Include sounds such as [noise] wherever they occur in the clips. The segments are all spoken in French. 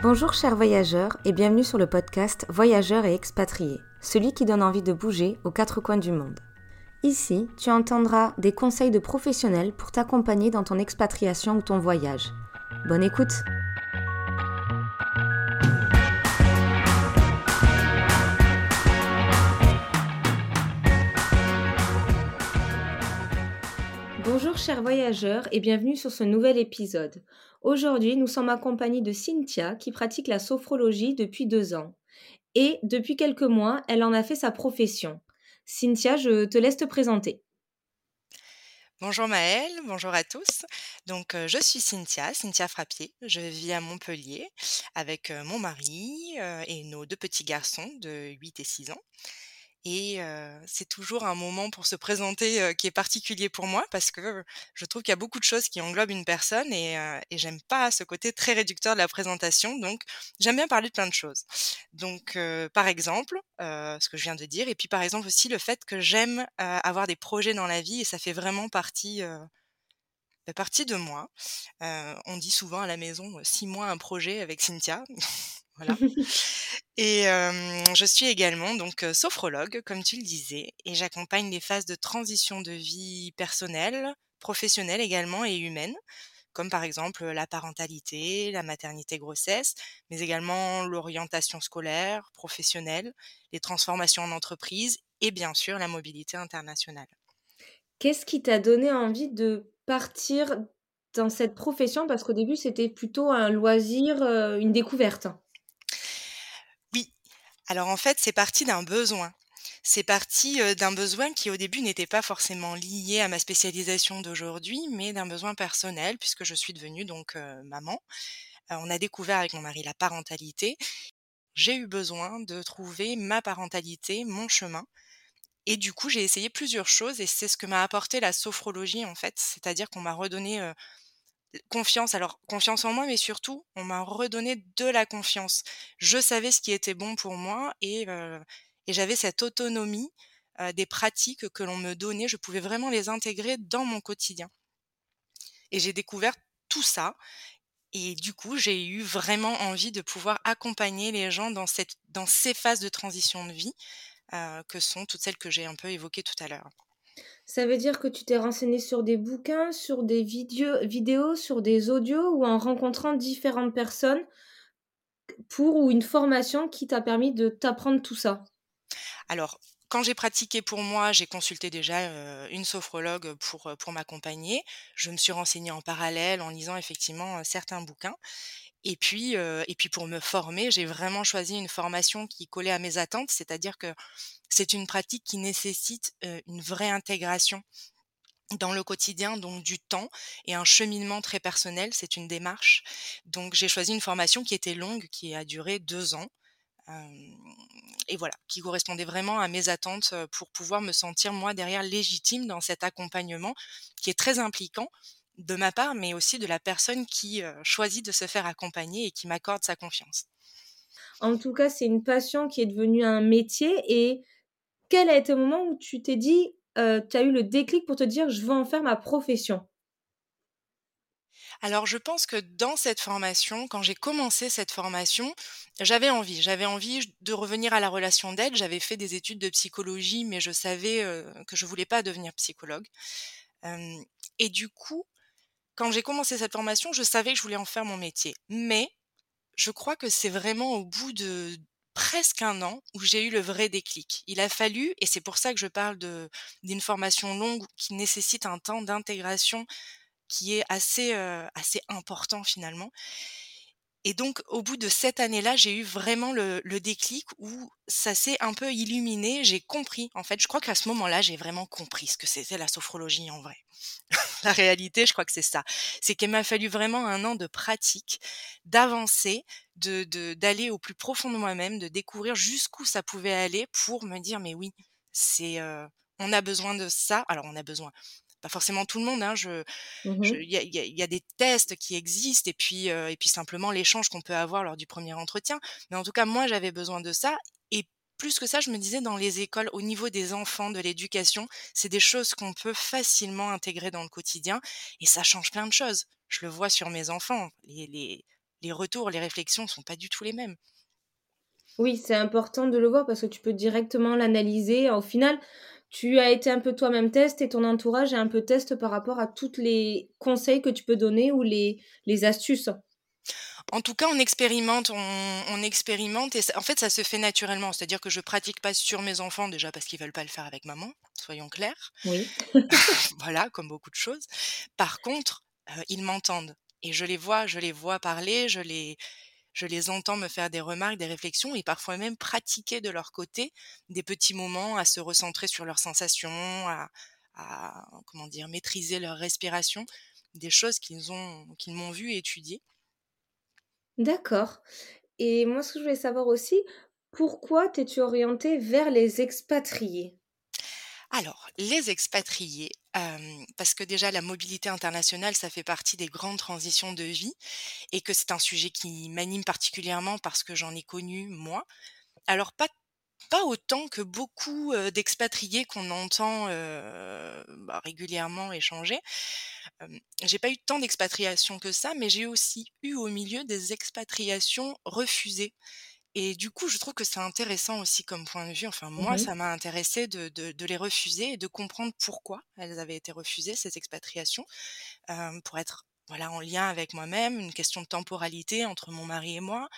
Bonjour chers voyageurs et bienvenue sur le podcast Voyageurs et expatriés, celui qui donne envie de bouger aux quatre coins du monde. Ici, tu entendras des conseils de professionnels pour t'accompagner dans ton expatriation ou ton voyage. Bonne écoute Bonjour chers voyageurs et bienvenue sur ce nouvel épisode. Aujourd'hui, nous sommes accompagnés de Cynthia qui pratique la sophrologie depuis deux ans. Et depuis quelques mois, elle en a fait sa profession. Cynthia, je te laisse te présenter. Bonjour Maëlle, bonjour à tous. Donc euh, je suis Cynthia, Cynthia Frappier. Je vis à Montpellier avec euh, mon mari euh, et nos deux petits garçons de 8 et 6 ans. Et c'est toujours un moment pour se présenter qui est particulier pour moi parce que je trouve qu'il y a beaucoup de choses qui englobent une personne et, et j'aime pas ce côté très réducteur de la présentation. Donc j'aime bien parler de plein de choses. Donc par exemple, ce que je viens de dire, et puis par exemple aussi le fait que j'aime avoir des projets dans la vie et ça fait vraiment partie bah, partie de moi. on dit souvent à la maison six mois un projet avec Cynthia. Et je suis également donc sophrologue, comme tu le disais, et j'accompagne les phases de transition de vie personnelle, professionnelle également et humaine, comme par exemple la parentalité, la maternité-grossesse, mais également l'orientation scolaire, professionnelle, les transformations en entreprise et bien sûr la mobilité internationale. Qu'est-ce qui t'a donné envie de partir dans cette profession? Parce qu'au début, c'était plutôt un loisir, une découverte. Alors en fait, c'est parti d'un besoin. C'est parti d'un besoin qui au début n'était pas forcément lié à ma spécialisation d'aujourd'hui, mais d'un besoin personnel puisque je suis devenue donc maman. on a découvert avec mon mari la parentalité. J'ai eu besoin de trouver ma parentalité, mon chemin. Et du coup, j'ai essayé plusieurs choses et c'est ce que m'a apporté la sophrologie en fait, c'est-à-dire qu'on m'a redonné confiance, alors confiance en moi, mais surtout, on m'a redonné de la confiance. Je savais ce qui était bon pour moi et, et j'avais cette autonomie des pratiques que l'on me donnait. Je pouvais vraiment les intégrer dans mon quotidien. Et j'ai découvert tout ça. Et du coup, j'ai eu vraiment envie de pouvoir accompagner les gens dans, ces phases de transition de vie, que sont toutes celles que j'ai un peu évoquées tout à l'heure. Ça veut dire que tu t'es renseigné sur des bouquins, sur des vidéos, sur des audios ou en rencontrant différentes personnes pour ou une formation qui t'a permis de t'apprendre tout ça? Alors, quand j'ai pratiqué pour moi, j'ai consulté déjà une sophrologue pour, pour m'accompagner. Je me suis renseignée en parallèle en lisant effectivement certains bouquins. Et puis, et puis pour me former, j'ai vraiment choisi une formation qui collait à mes attentes, c'est-à-dire que c'est une pratique qui nécessite une vraie intégration dans le quotidien, donc du temps et un cheminement très personnel, c'est une démarche. Donc j'ai choisi une formation qui était longue, qui a duré deux ans. Et voilà, qui correspondait vraiment à mes attentes pour pouvoir me sentir moi derrière légitime dans cet accompagnement qui est très impliquant de ma part, mais aussi de la personne qui choisit de se faire accompagner et qui m'accorde sa confiance. En tout cas, c'est une passion qui est devenue un métier. Et quel a été le moment où tu t'es dit, tu as eu le déclic pour te dire, je veux en faire ma profession? Alors je pense que dans cette formation, quand j'ai commencé cette formation, j'avais envie, j'avais envie de revenir à la relation d'aide. J'avais fait des études de psychologie, mais je savais que je voulais pas devenir psychologue. et du coup, quand j'ai commencé cette formation, je savais que je voulais en faire mon métier. Mais je crois que c'est vraiment au bout de presque un an où j'ai eu le vrai déclic. Il a fallu, et c'est pour ça que je parle d'une formation longue qui nécessite un temps d'intégration qui est assez, assez important finalement. Et donc, au bout de cette année-là, j'ai eu vraiment le, déclic où ça s'est un peu illuminé. J'ai compris, en fait, je crois qu'à ce moment-là, j'ai vraiment compris ce que c'était la sophrologie en vrai. [laughs] la réalité, je crois que c'est ça. C'est qu'il m'a fallu vraiment un an de pratique, d'avancer, de d'aller au plus profond de moi-même, de découvrir jusqu'où ça pouvait aller pour me dire, mais oui, c'est, on a besoin de ça. Alors, on a besoin pas forcément tout le monde. Hein, je, mmh il y, a, des tests qui existent et puis et puis simplement l'échange qu'on peut avoir lors du premier entretien. Mais en tout cas, moi, j'avais besoin de ça. Et plus que ça, je me disais dans les écoles, au niveau des enfants, de l'éducation, c'est des choses qu'on peut facilement intégrer dans le quotidien et ça change plein de choses. Je le vois sur mes enfants. Les, les retours, les réflexions sont pas du tout les mêmes. Oui, c'est important de le voir parce que tu peux directement l'analyser. Au final, tu as été un peu toi-même test et ton entourage est un peu test par rapport à toutes les conseils que tu peux donner ou les les astuces? En tout cas, on expérimente, on on expérimente et ça en fait, ça se fait naturellement. C'est-à-dire que je pratique pas sur mes enfants, déjà parce qu'ils veulent pas le faire avec maman, soyons clairs. Oui. [laughs] Voilà, comme beaucoup de choses. Par contre, heu, ils m'entendent et je les vois je les vois parler, je les je les entends me faire des remarques, des réflexions et parfois même pratiquer de leur côté des petits moments à se recentrer sur leurs sensations, à comment dire? Maîtriser leur respiration, des choses qu'ils ont qu'ils m'ont vu étudier. D'accord et moi, ce que je voulais savoir aussi, pourquoi t'es-tu orientée vers les expatriés? Alors, les expatriés, parce que déjà la mobilité internationale, ça fait partie des grandes transitions de vie et que c'est un sujet qui m'anime particulièrement parce que j'en ai connu moi. Alors pas autant que beaucoup, d'expatriés qu'on entend, bah, régulièrement échanger. J'ai pas eu tant d'expatriations que ça, mais j'ai aussi eu au milieu des expatriations refusées. Et du coup, je trouve que c'est intéressant aussi comme point de vue. Enfin, Mmh moi, ça m'a intéressé de, de, de les refuser et de comprendre pourquoi elles avaient été refusées, ces expatriations, euh, pour être voilà en lien avec moi-même, une question de temporalité entre mon mari et moi.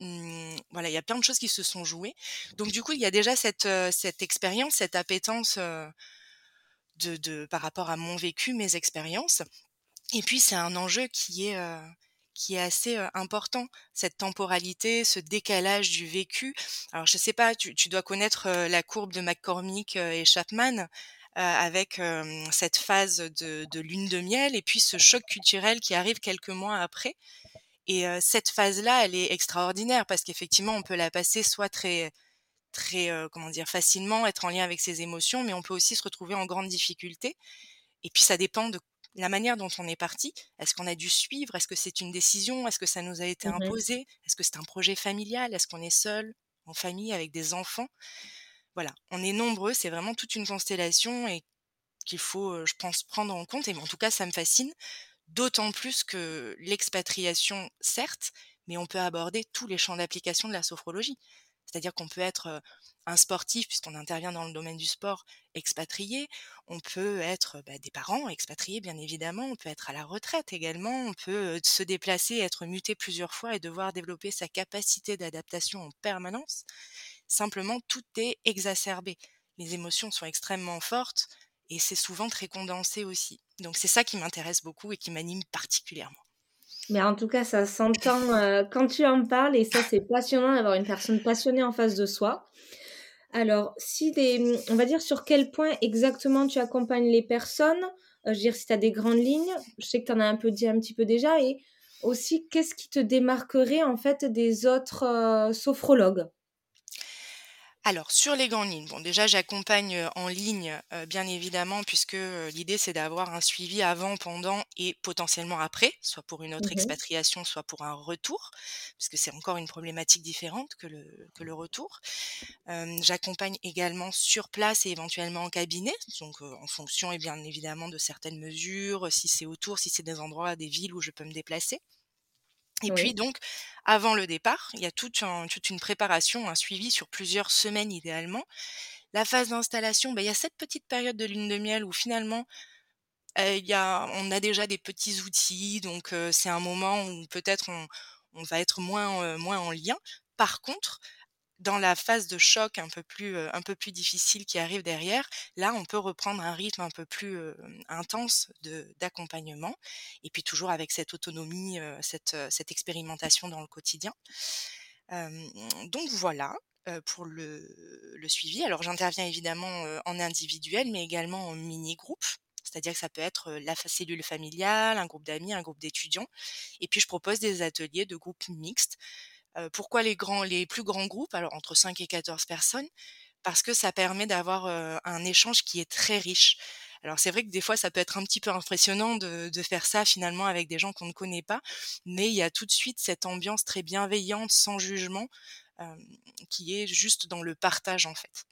Hum, voilà, il y a plein de choses qui se sont jouées. Donc du coup, il y a déjà cette, euh, cette expérience, cette appétence euh, de, de, par rapport à mon vécu, mes expériences. Et puis c'est un enjeu qui est, heu, qui est assez, important, cette temporalité, ce décalage du vécu. Alors je sais pas, tu tu dois connaître, la courbe de McCormick, et Chapman, avec, cette phase de de lune de miel et puis ce choc culturel qui arrive quelques mois après et cette phase-là, elle est extraordinaire parce qu'effectivement, on peut la passer soit très très, comment dire? Facilement, être en lien avec ses émotions, mais on peut aussi se retrouver en grande difficulté et puis ça dépend de la manière dont on est parti. Est-ce qu'on a dû suivre? Est-ce que c'est une décision? Est-ce que ça nous a été Mmh mh. imposé? Est-ce que c'est un projet familial? Est-ce qu'on est seul, en famille, avec des enfants? Voilà, on est nombreux, c'est vraiment toute une constellation et qu'il faut, je pense, prendre en compte et en tout cas, ça me fascine. D'autant plus que l'expatriation, certes, mais on peut aborder tous les champs d'application de la sophrologie. C'est-à-dire qu'on peut être, un sportif puisqu'on intervient dans le domaine du sport, expatrié. On peut être, bah, des parents expatriés bien évidemment. On peut être à la retraite également. On peut, se déplacer, être muté plusieurs fois et devoir développer sa capacité d'adaptation en permanence. Simplement, tout est exacerbé. Les émotions sont extrêmement fortes et c'est souvent très condensé aussi. Donc c'est ça qui m'intéresse beaucoup et qui m'anime particulièrement. Mais en tout cas, ça s'entend, heu, quand tu en parles et ça, c'est passionnant d'avoir une personne passionnée en face de soi. Alors, si des on va dire sur quel point exactement tu accompagnes les personnes? Heu, je veux dire si tu as des grandes lignes, je sais que tu en as un peu dit un petit peu déjà et aussi qu'est-ce qui te démarquerait en fait des autres, heu, sophrologues? Alors sur les grandes lignes, bon déjà j'accompagne, heu, en ligne, heu, bien évidemment puisque, heu, l'idée c'est d'avoir un suivi avant, pendant et potentiellement après, soit pour une autre Mmh mh. expatriation, soit pour un retour, puisque c'est encore une problématique différente que le que le retour. J'accompagne également sur place et éventuellement en cabinet, donc, en fonction et bien évidemment de certaines mesures, si c'est autour, si c'est des endroits, des villes où je peux me déplacer. Et puis donc, avant le départ, il y a toute un toute une préparation, un suivi sur plusieurs semaines idéalement. La phase d'installation, bah, il y a cette petite période de lune de miel où finalement, il y a on a déjà des petits outils, donc c'est un moment où peut-être on on va être moins, moins en lien. Par contre, dans la phase de choc un peu plus, difficile qui arrive derrière, là, on peut reprendre un rythme un peu plus, intense d'accompagnement et puis toujours avec cette autonomie, cette, expérimentation dans le quotidien. Donc voilà, pour le le suivi. Alors j'interviens évidemment, en individuel, mais également en mini groupe. C'est-à-dire que ça peut être, la cellule familiale, un groupe d'amis, un groupe d'étudiants et puis je propose des ateliers de groupes mixtes pourquoi les plus grands groupes? Alors entre 5 et 14 personnes, parce que ça permet d'avoir, un échange qui est très riche. Alors c'est vrai que des fois ça peut être un petit peu impressionnant de faire ça finalement avec des gens qu'on ne connaît pas, mais il y a tout de suite cette ambiance très bienveillante, sans jugement, qui est juste dans le partage en fait.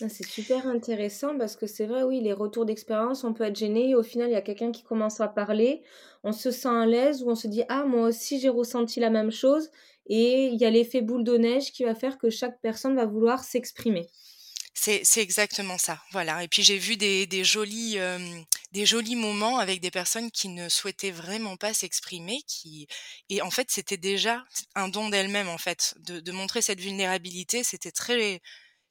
Ah, c'est super intéressant parce que c'est vrai, oui, les retours d'expérience, on peut être gêné. Au final, il y a quelqu'un qui commence à parler, on se sent à l'aise ou on se dit, ah, moi aussi, j'ai ressenti la même chose. Et il y a l'effet boule de neige qui va faire que chaque personne va vouloir s'exprimer. C'est exactement ça, voilà et puis j'ai vu des des jolis, hem, des jolis moments avec des personnes qui ne souhaitaient vraiment pas s'exprimer, qui et en fait, c'était déjà un don d'elles-mêmes, en fait, de de montrer cette vulnérabilité. C'était très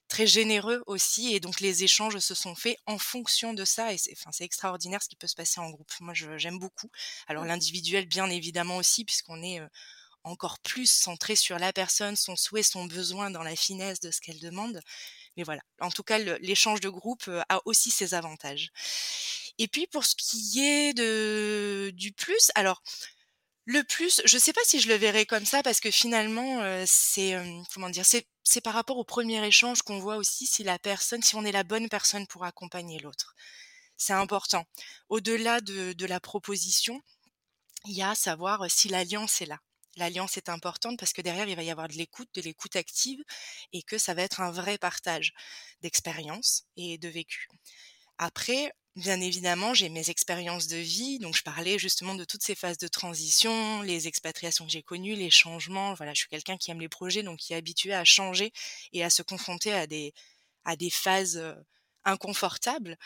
très généreux aussi et donc les échanges se sont faits en fonction de ça et c'est enfin, c'est extraordinaire ce qui peut se passer en groupe. Moi, j'aime beaucoup. Alors l'individuel, bien évidemment aussi puisqu'on est, heu, encore plus centré sur la personne, son souhait, son besoin dans la finesse de ce qu'elle demande. Mais voilà, en tout cas, l'échange de groupe, heu, a aussi ses avantages. Et puis pour ce qui est de du plus, alors le plus, je sais pas si je le verrais comme ça parce que finalement, heu, c'est, hem, comment dire? C'est par rapport au premier échange qu'on voit aussi si la personne si on est la bonne personne pour accompagner l'autre. C'est important. Au-delà de de la proposition, il y a savoir, heu, si l'alliance est là. L'alliance est importante parce que derrière, il va y avoir de l'écoute, de l'écoute active et que ça va être un vrai partage d'expérience et de vécu. Après, bien évidemment, j'ai mes expériences de vie, donc je parlais justement de toutes ces phases de transition, les expatriations que j'ai connues, les changements. Voilà, je suis quelqu'un qui aime les projets, donc qui est habitué à changer et à se confronter à des à des phases, heu, inconfortables.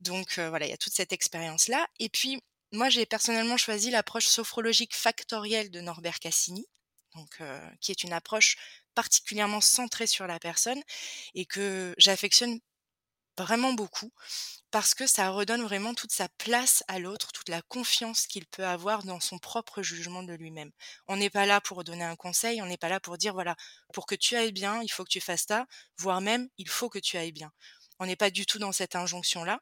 Donc heu, voilà, il y a toute cette expérience-là et puis moi, j'ai personnellement choisi l'approche sophrologique factorielle de Norbert Cassini, donc heu, qui est une approche particulièrement centrée sur la personne et que j'affectionne vraiment beaucoup parce que ça redonne vraiment toute sa place à l'autre, toute la confiance qu'il peut avoir dans son propre jugement de lui-même. On n'est pas là pour donner un conseil, on n'est pas là pour dire voilà, pour que tu ailles bien, il faut que tu fasses ça, voire même il faut que tu ailles bien. On n'est pas du tout dans cette injonction-là.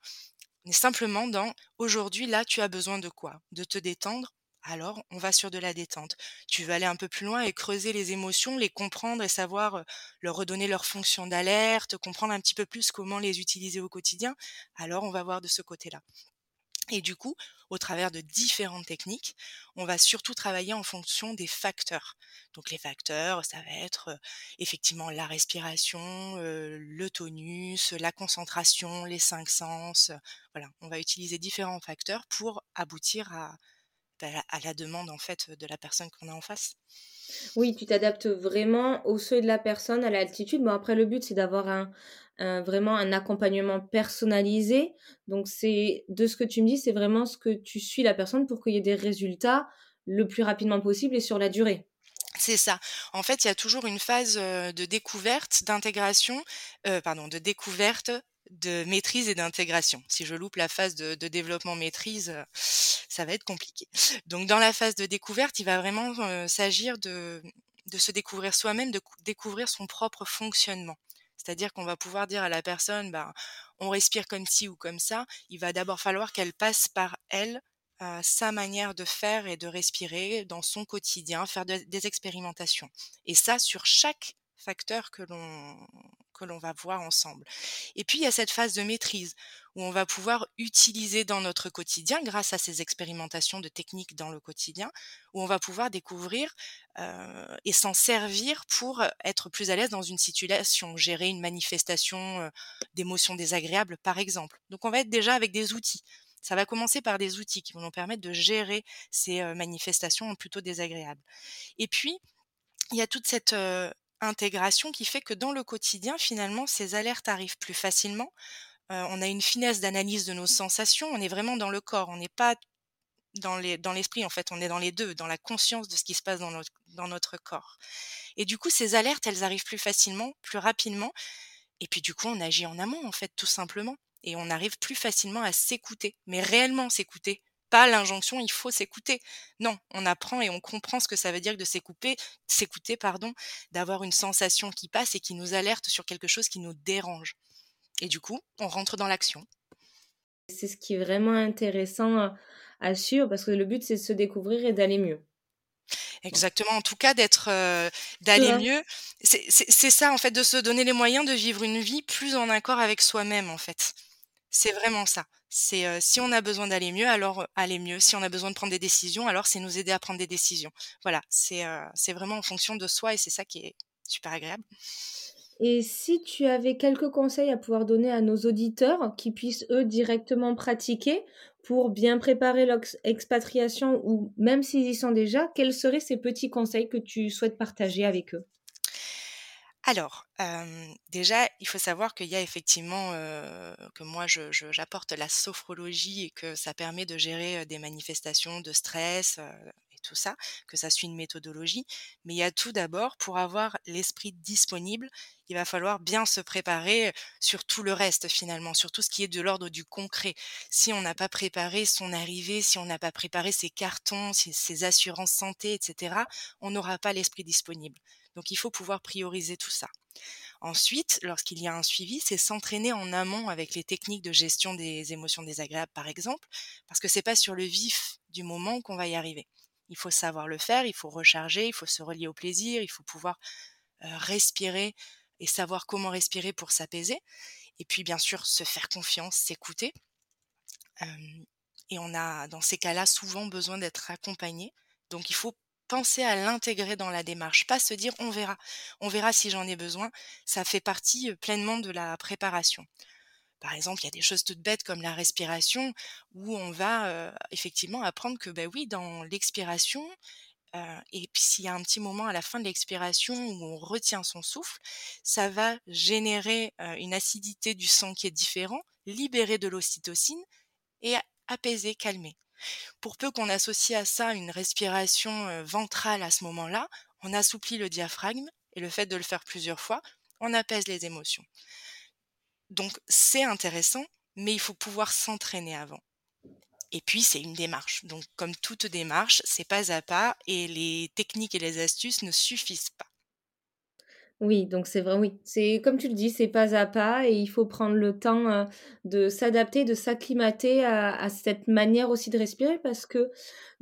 Est simplement dans aujourd'hui, là, tu as besoin de quoi? De te détendre? Alors on va sur de la détente. Tu veux aller un peu plus loin et creuser les émotions, les comprendre et savoir leur redonner leur fonction d'alerte, comprendre un petit peu plus comment les utiliser au quotidien? Alors on va voir de ce côté-là. Et du coup, au travers de différentes techniques, on va surtout travailler en fonction des facteurs. Donc les facteurs, ça va être euh, effectivement la respiration, euh, le tonus, la concentration, les cinq sens. euh, Voilà, on va utiliser différents facteurs pour aboutir à, bah, à la demande en fait de la personne qu'on a en face. Oui, tu t'adaptes vraiment au souhait de la personne, à l'altitude. Bon, après, le but, c'est d'avoir un, un- vraiment un accompagnement personnalisé. Donc, c'est de ce que tu me dis, c'est vraiment ce que tu suis la personne pour qu'il y ait des résultats le plus rapidement possible et sur la durée. C'est ça. En fait, il y a toujours une phase, heu, de découverte, d'intégration, heu, pardon, de découverte, de maîtrise et d'intégration. Si je loupe la phase de développement maîtrise, heu, ça va être compliqué. Donc dans la phase de découverte, il va vraiment, s'agir de se découvrir soi-même, de cou découvrir son propre fonctionnement. C'est-à-dire qu'on va pouvoir dire à la personne: «Ben, on respire comme ci ou comme ça». Il va d'abord falloir qu'elle passe par elle, heu, sa manière de faire et de respirer dans son quotidien, faire de des expérimentations et ça sur chaque facteur que l'on que l'on va voir ensemble et puis il y a cette phase de maîtrise où on va pouvoir utiliser dans notre quotidien, grâce à ces expérimentations de techniques dans le quotidien, où on va pouvoir découvrir, heu et s'en servir pour, être plus à l'aise dans une situation, gérer une manifestation, heu, d'émotions désagréables, par exemple. Donc on va être déjà avec des outils. Ça va commencer par des outils qui vont nous permettre de gérer ces, heu, manifestations plutôt désagréables. Et puis, il y a toute cette, intégration qui fait que dans le quotidien, finalement, ces alertes arrivent plus facilement. Heu, on a une finesse d'analyse de nos sensations, on est vraiment dans le corps, on n'est pas dans les dans l'esprit, en fait, on est dans les 2, dans la conscience de ce qui se passe dans notre dans notre corps. Et du coup, ces alertes, elles arrivent plus facilement, plus rapidement et puis du coup, on agit en amont, en fait, tout simplement et on arrive plus facilement à s'écouter, mais réellement s'écouter. Pas l'injonction: «Il faut s'écouter». Non, on apprend et on comprend ce que ça veut dire de s'écouper s'écouter, pardon, d'avoir une sensation qui passe et qui nous alerte sur quelque chose qui nous dérange et du coup, on rentre dans l'action. C'est ce qui est vraiment intéressant à, à suivre parce que le but, c'est de se découvrir et d'aller mieux. Exactement, en tout cas d'être, Tu d'aller mieux. C'est ça en fait, de se donner les moyens de vivre une vie plus en accord avec soi-même, en fait. C'est vraiment ça. C'est, si on a besoin d'aller mieux, alors, aller mieux. Si on a besoin de prendre des décisions, alors c'est nous aider à prendre des décisions. Voilà, c'est, c'est vraiment en fonction de soi et c'est ça qui est super agréable. Et si tu avais quelques conseils à pouvoir donner à nos auditeurs qui puissent, eux, directement pratiquer pour bien préparer leur ex expatriation ou même s'ils y sont déjà, quels seraient ces petits conseils que tu souhaites partager avec eux? Alors, déjà, il faut savoir qu'il y a effectivement, que moi j'apporte la sophrologie et que ça permet de gérer, des manifestations de stress, et tout ça, que ça suit une méthodologie. Mais il y a tout d'abord, pour avoir l'esprit disponible, il va falloir bien se préparer, sur tout le reste finalement, sur tout ce qui est de l'ordre du concret. Si on n'a pas préparé son arrivée, si on n'a pas préparé ses cartons, ses assurances santé et cetera, on n'aura pas l'esprit disponible. Donc il faut pouvoir prioriser tout ça. Ensuite, lorsqu'il y a un suivi, c'est s'entraîner en amont avec les techniques de gestion des émotions désagréables, par exemple, parce que c'est pas sur le vif du moment qu'on va y arriver. Il faut savoir le faire, il faut recharger, il faut se relier au plaisir, il faut pouvoir euh, respirer et savoir comment respirer pour s'apaiser. Et puis, bien sûr, se faire confiance, s'écouter. Et on a, dans ces cas-là, souvent besoin d'être accompagné. Donc, il faut penser à l'intégrer dans la démarche, pas se dire on verra, on verra si j'en ai besoin. Ça fait partie pleinement de la préparation. Par exemple, il y a des choses toutes bêtes comme la respiration où on va effectivement apprendre que ben oui, dans l'expiration, et puis s'il y a un petit moment à la fin de l'expiration où on retient son souffle, ça va générer une acidité du sang qui est différent, libérer de l'ocytocine et apaiser, calmer. Pour peu qu'on associe à ça une respiration ventrale à ce moment-là, on assouplit le diaphragme et le fait de le faire plusieurs fois, on apaise les émotions. Donc c'est intéressant, mais il faut pouvoir s'entraîner avant. Et puis c'est une démarche. Donc comme toute démarche, c'est pas à pas et les techniques et les astuces ne suffisent pas. Oui, donc c'est vrai, oui. C'est comme tu le dis, c'est pas à pas et il faut prendre le temps, heu, de s'adapter, de s'acclimater à cette manière aussi de respirer parce que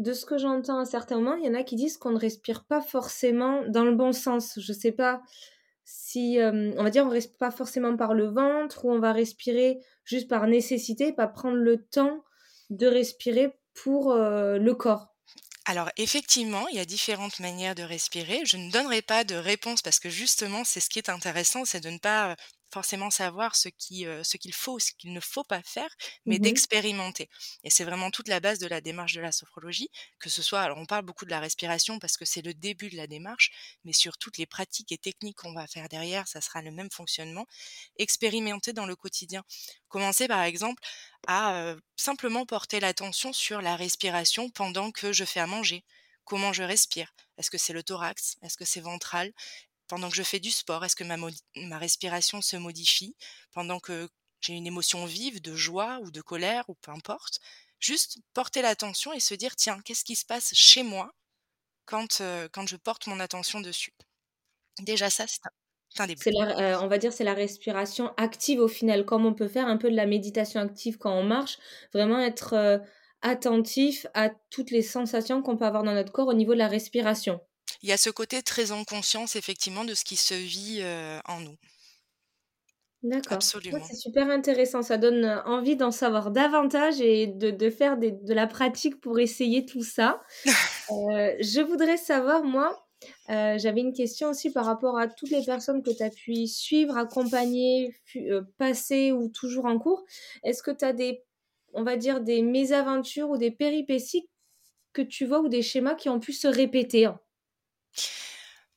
de ce que j'entends à certains moments, il y en a qui disent qu'on ne respire pas forcément dans le bon sens. Je sais pas si, hem, on va dire, on respire pas forcément par le ventre ou on va respirer juste par nécessité, pas prendre le temps de respirer pour, heu, le corps. Alors effectivement, il y a différentes manières de respirer. Je ne donnerai pas de réponse parce que justement, c'est ce qui est intéressant, c'est de ne pas, heu, forcément savoir ce qui, heu, ce qu'il faut, ce qu'il ne faut pas faire, mais Mmh d'expérimenter et c'est vraiment toute la base de la démarche de la sophrologie, que ce soit alors on parle beaucoup de la respiration parce que c'est le début de la démarche, mais sur toutes les pratiques et techniques qu'on va faire derrière, ça sera le même fonctionnement. Expérimenter dans le quotidien. Commencer par exemple à, heu, simplement porter l'attention sur la respiration pendant que je fais à manger. Comment je respire? Est-ce que c'est le thorax? Est-ce que c'est ventral? Pendant que je fais du sport, est-ce que ma respiration se modifie? Pendant que j'ai une émotion vive de joie ou de colère ou peu importe, juste porter l'attention et se dire: «Tiens, qu'est-ce qui se passe chez moi quand, quand je porte mon attention dessus?» déjà ça, c'est un la heu, on va dire, c'est la respiration active au final, comme on peut faire un peu de la méditation active quand on marche, vraiment être, heu, attentif à toutes les sensations qu'on peut avoir dans notre corps au niveau de la respiration. Il y a ce côté très en conscience effectivement de ce qui se vit, heu, en nous. D'accord. Absolument. c'est super intéressant, ça donne, heu, envie d'en savoir davantage et de de faire des de la pratique pour essayer tout ça. Heu, [laughs] je voudrais savoir moi, j'avais une question aussi par rapport à toutes les personnes que tu as pu suivre, accompagner, passées ou toujours en cours. Est-ce que tu as des on va dire des mésaventures ou des péripéties que tu vois ou des schémas qui ont pu se répéter? hein?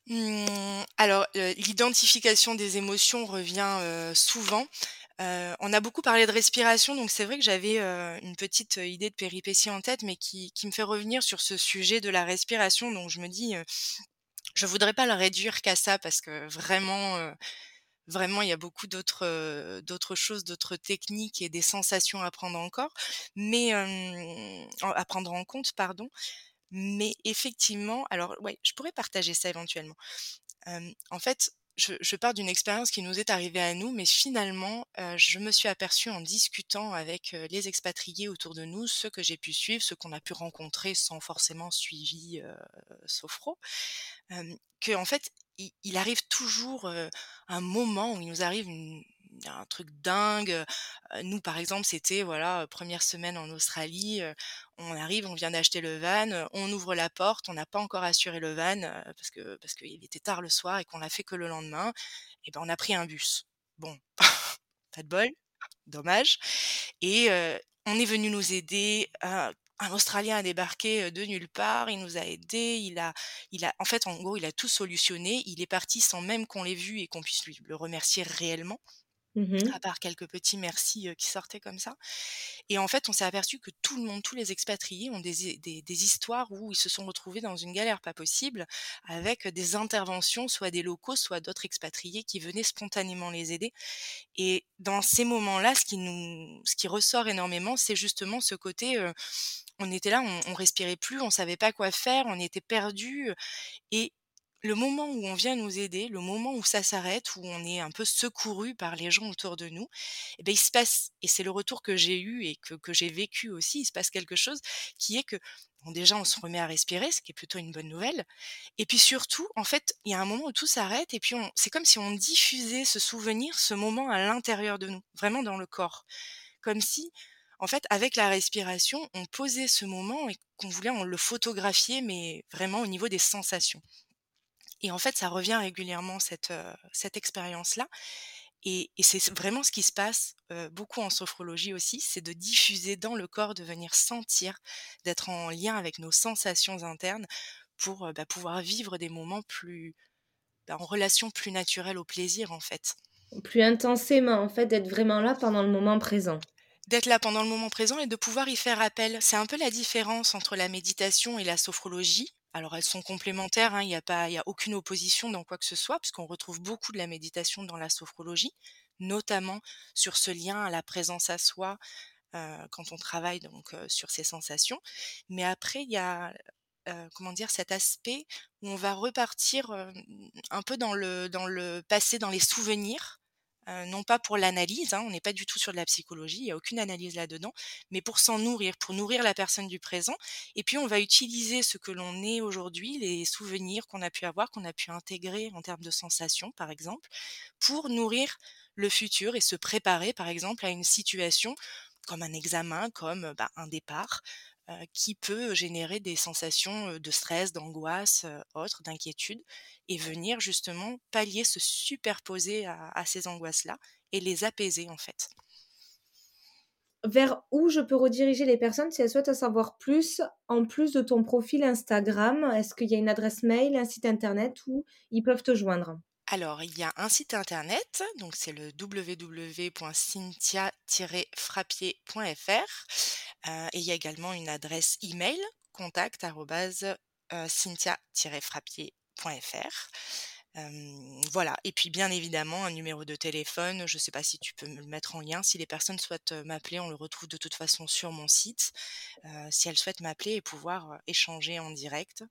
Mmh, alors, l'identification des émotions revient, souvent. On a beaucoup parlé de respiration, donc c'est vrai que j'avais, une petite, idée de péripétie en tête, mais qui me fait revenir sur ce sujet de la respiration. Donc je me dis, heu, je voudrais pas le réduire qu'à ça parce que vraiment, il y a beaucoup d'autres, choses, d'autres techniques et des sensations à prendre encore. Mais, à prendre en compte, pardon. Mais effectivement alors ouais, je pourrais partager ça éventuellement. Hem, en fait, je je pars d'une expérience qui nous est arrivée à nous, mais finalement, heu, je me suis aperçue en discutant avec, les expatriés autour de nous, ceux que j'ai pu suivre, ceux qu'on a pu rencontrer sans forcément suivi, sophro, hem, qu'en fait, il il arrive toujours, un moment où il nous arrive une un truc dingue. nous, par exemple, c'était voilà, première semaine en Australie, on arrive, on vient d'acheter le van, on ouvre la porte, on n'a pas encore assuré le van parce que parce qu'il était tard le soir et qu'on l'a fait que le lendemain. Et ben on a pris un bus. Bon, [laughs] pas de bol, dommage. Et on est venu nous aider. un Australien a débarqué de nulle part, il nous a aidés, il a, il a, en fait, en gros, il a tout solutionné. Il est parti sans même qu'on l'ait vu et qu'on puisse lui le remercier réellement. Mmh à part quelques petits merci qui sortaient comme ça. Et en fait, on s'est aperçu que tout le monde, tous les expatriés ont des, des, histoires où ils se sont retrouvés dans une galère pas possible, avec des interventions, soit des locaux, soit d'autres expatriés qui venaient spontanément les aider. Et dans ces moments-là, ce qui ce qui ressort énormément, c'est justement ce côté, on était là, on, on respirait plus, on savait pas quoi faire, on était perdus. Et le moment où on vient nous aider, le moment où ça s'arrête, où on est un peu secouru par les gens autour de nous, eh ben, il se passe, et c'est le retour que j'ai eu et que, j'ai vécu aussi, il se passe quelque chose qui est que déjà on se remet à respirer, ce qui est plutôt une bonne nouvelle. Et puis surtout, en fait, il y a un moment où tout s'arrête et puis c'est comme si on diffusait ce souvenir, ce moment à l'intérieur de nous, vraiment dans le corps. Comme si, en fait, avec la respiration, on posait ce moment et qu'on voulait on le photographier, mais vraiment au niveau des sensations. Et en fait, ça revient régulièrement cette, cette expérience-là. Et, c'est vraiment ce qui se passe beaucoup en sophrologie aussi, c'est de diffuser dans le corps, de venir sentir, d'être en lien avec nos sensations internes pour bah, pouvoir vivre des moments plus bah, en relation plus naturelle au plaisir en fait. Plus intensément en fait, d'être vraiment là pendant le moment présent. D'être là pendant le moment présent et de pouvoir y faire appel. C'est un peu la différence entre la méditation et la sophrologie. Alors elles sont complémentaires, hein, il n'y a pas, il y a aucune opposition dans quoi que ce soit, puisqu'on retrouve beaucoup de la méditation dans la sophrologie, notamment sur ce lien à la présence à soi quand on travaille donc sur ses sensations. Mais après, il y a comment dire cet aspect où on va repartir un peu dans le dans le passé, dans les souvenirs non pas pour l'analyse, hein, on n'est pas du tout sur de la psychologie, il n'y a aucune analyse là-dedans, mais pour s'en nourrir, pour nourrir la personne du présent. Et puis on va utiliser ce que l'on est aujourd'hui, les souvenirs qu'on a pu avoir, qu'on a pu intégrer en termes de sensations, par exemple, pour nourrir le futur et se préparer, par exemple, à une situation comme un examen, comme bah, un départ, qui peut générer des sensations de stress, d'angoisse, autres, d'inquiétude, et venir justement pallier, se superposer à, ces angoisses-là et les apaiser en fait. Vers où je peux rediriger les personnes si elles souhaitent en savoir plus, en plus de ton profil Instagram? Est-ce qu'il y a une adresse mail, un site internet où ils peuvent te joindre? Alors, il y a un site internet, donc c'est le www.cynthia-frappier.fr. Euh, et il y a également une adresse email contact cynthia-frappier.fr. voilà, et puis bien évidemment un numéro de téléphone, je ne sais pas si tu peux me le mettre en lien, si les personnes souhaitent m'appeler, on le retrouve de toute façon sur mon site, si elles souhaitent m'appeler et pouvoir échanger en direct.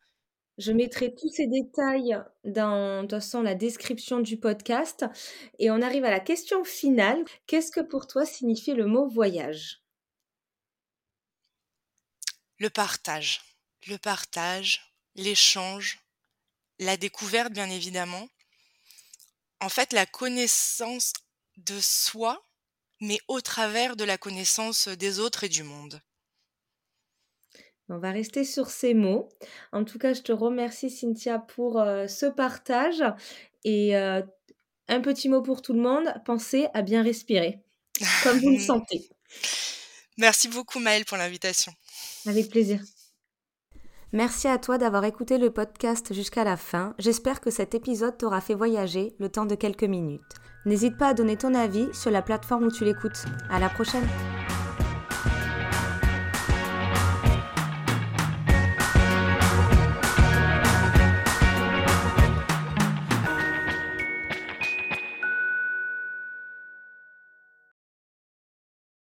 Je mettrai tous ces détails dans de la description du podcast et on arrive à la question finale. Qu'est-ce que pour toi signifie le mot voyage? Le partage. Le partage, l'échange, la découverte bien évidemment. En fait, la connaissance de soi, mais au travers de la connaissance des autres et du monde. On va rester sur ces mots. En tout cas, je te remercie Cynthia pour euh, ce partage. Et euh, un petit mot pour tout le monde, pensez à bien respirer, comme vous le [laughs] sentez. Merci beaucoup Maëlle pour l'invitation. Avec plaisir. Merci à toi d'avoir écouté le podcast jusqu'à la fin. J'espère que cet épisode t'aura fait voyager le temps de quelques minutes. N'hésite pas à donner ton avis sur la plateforme où tu l'écoutes. À la prochaine!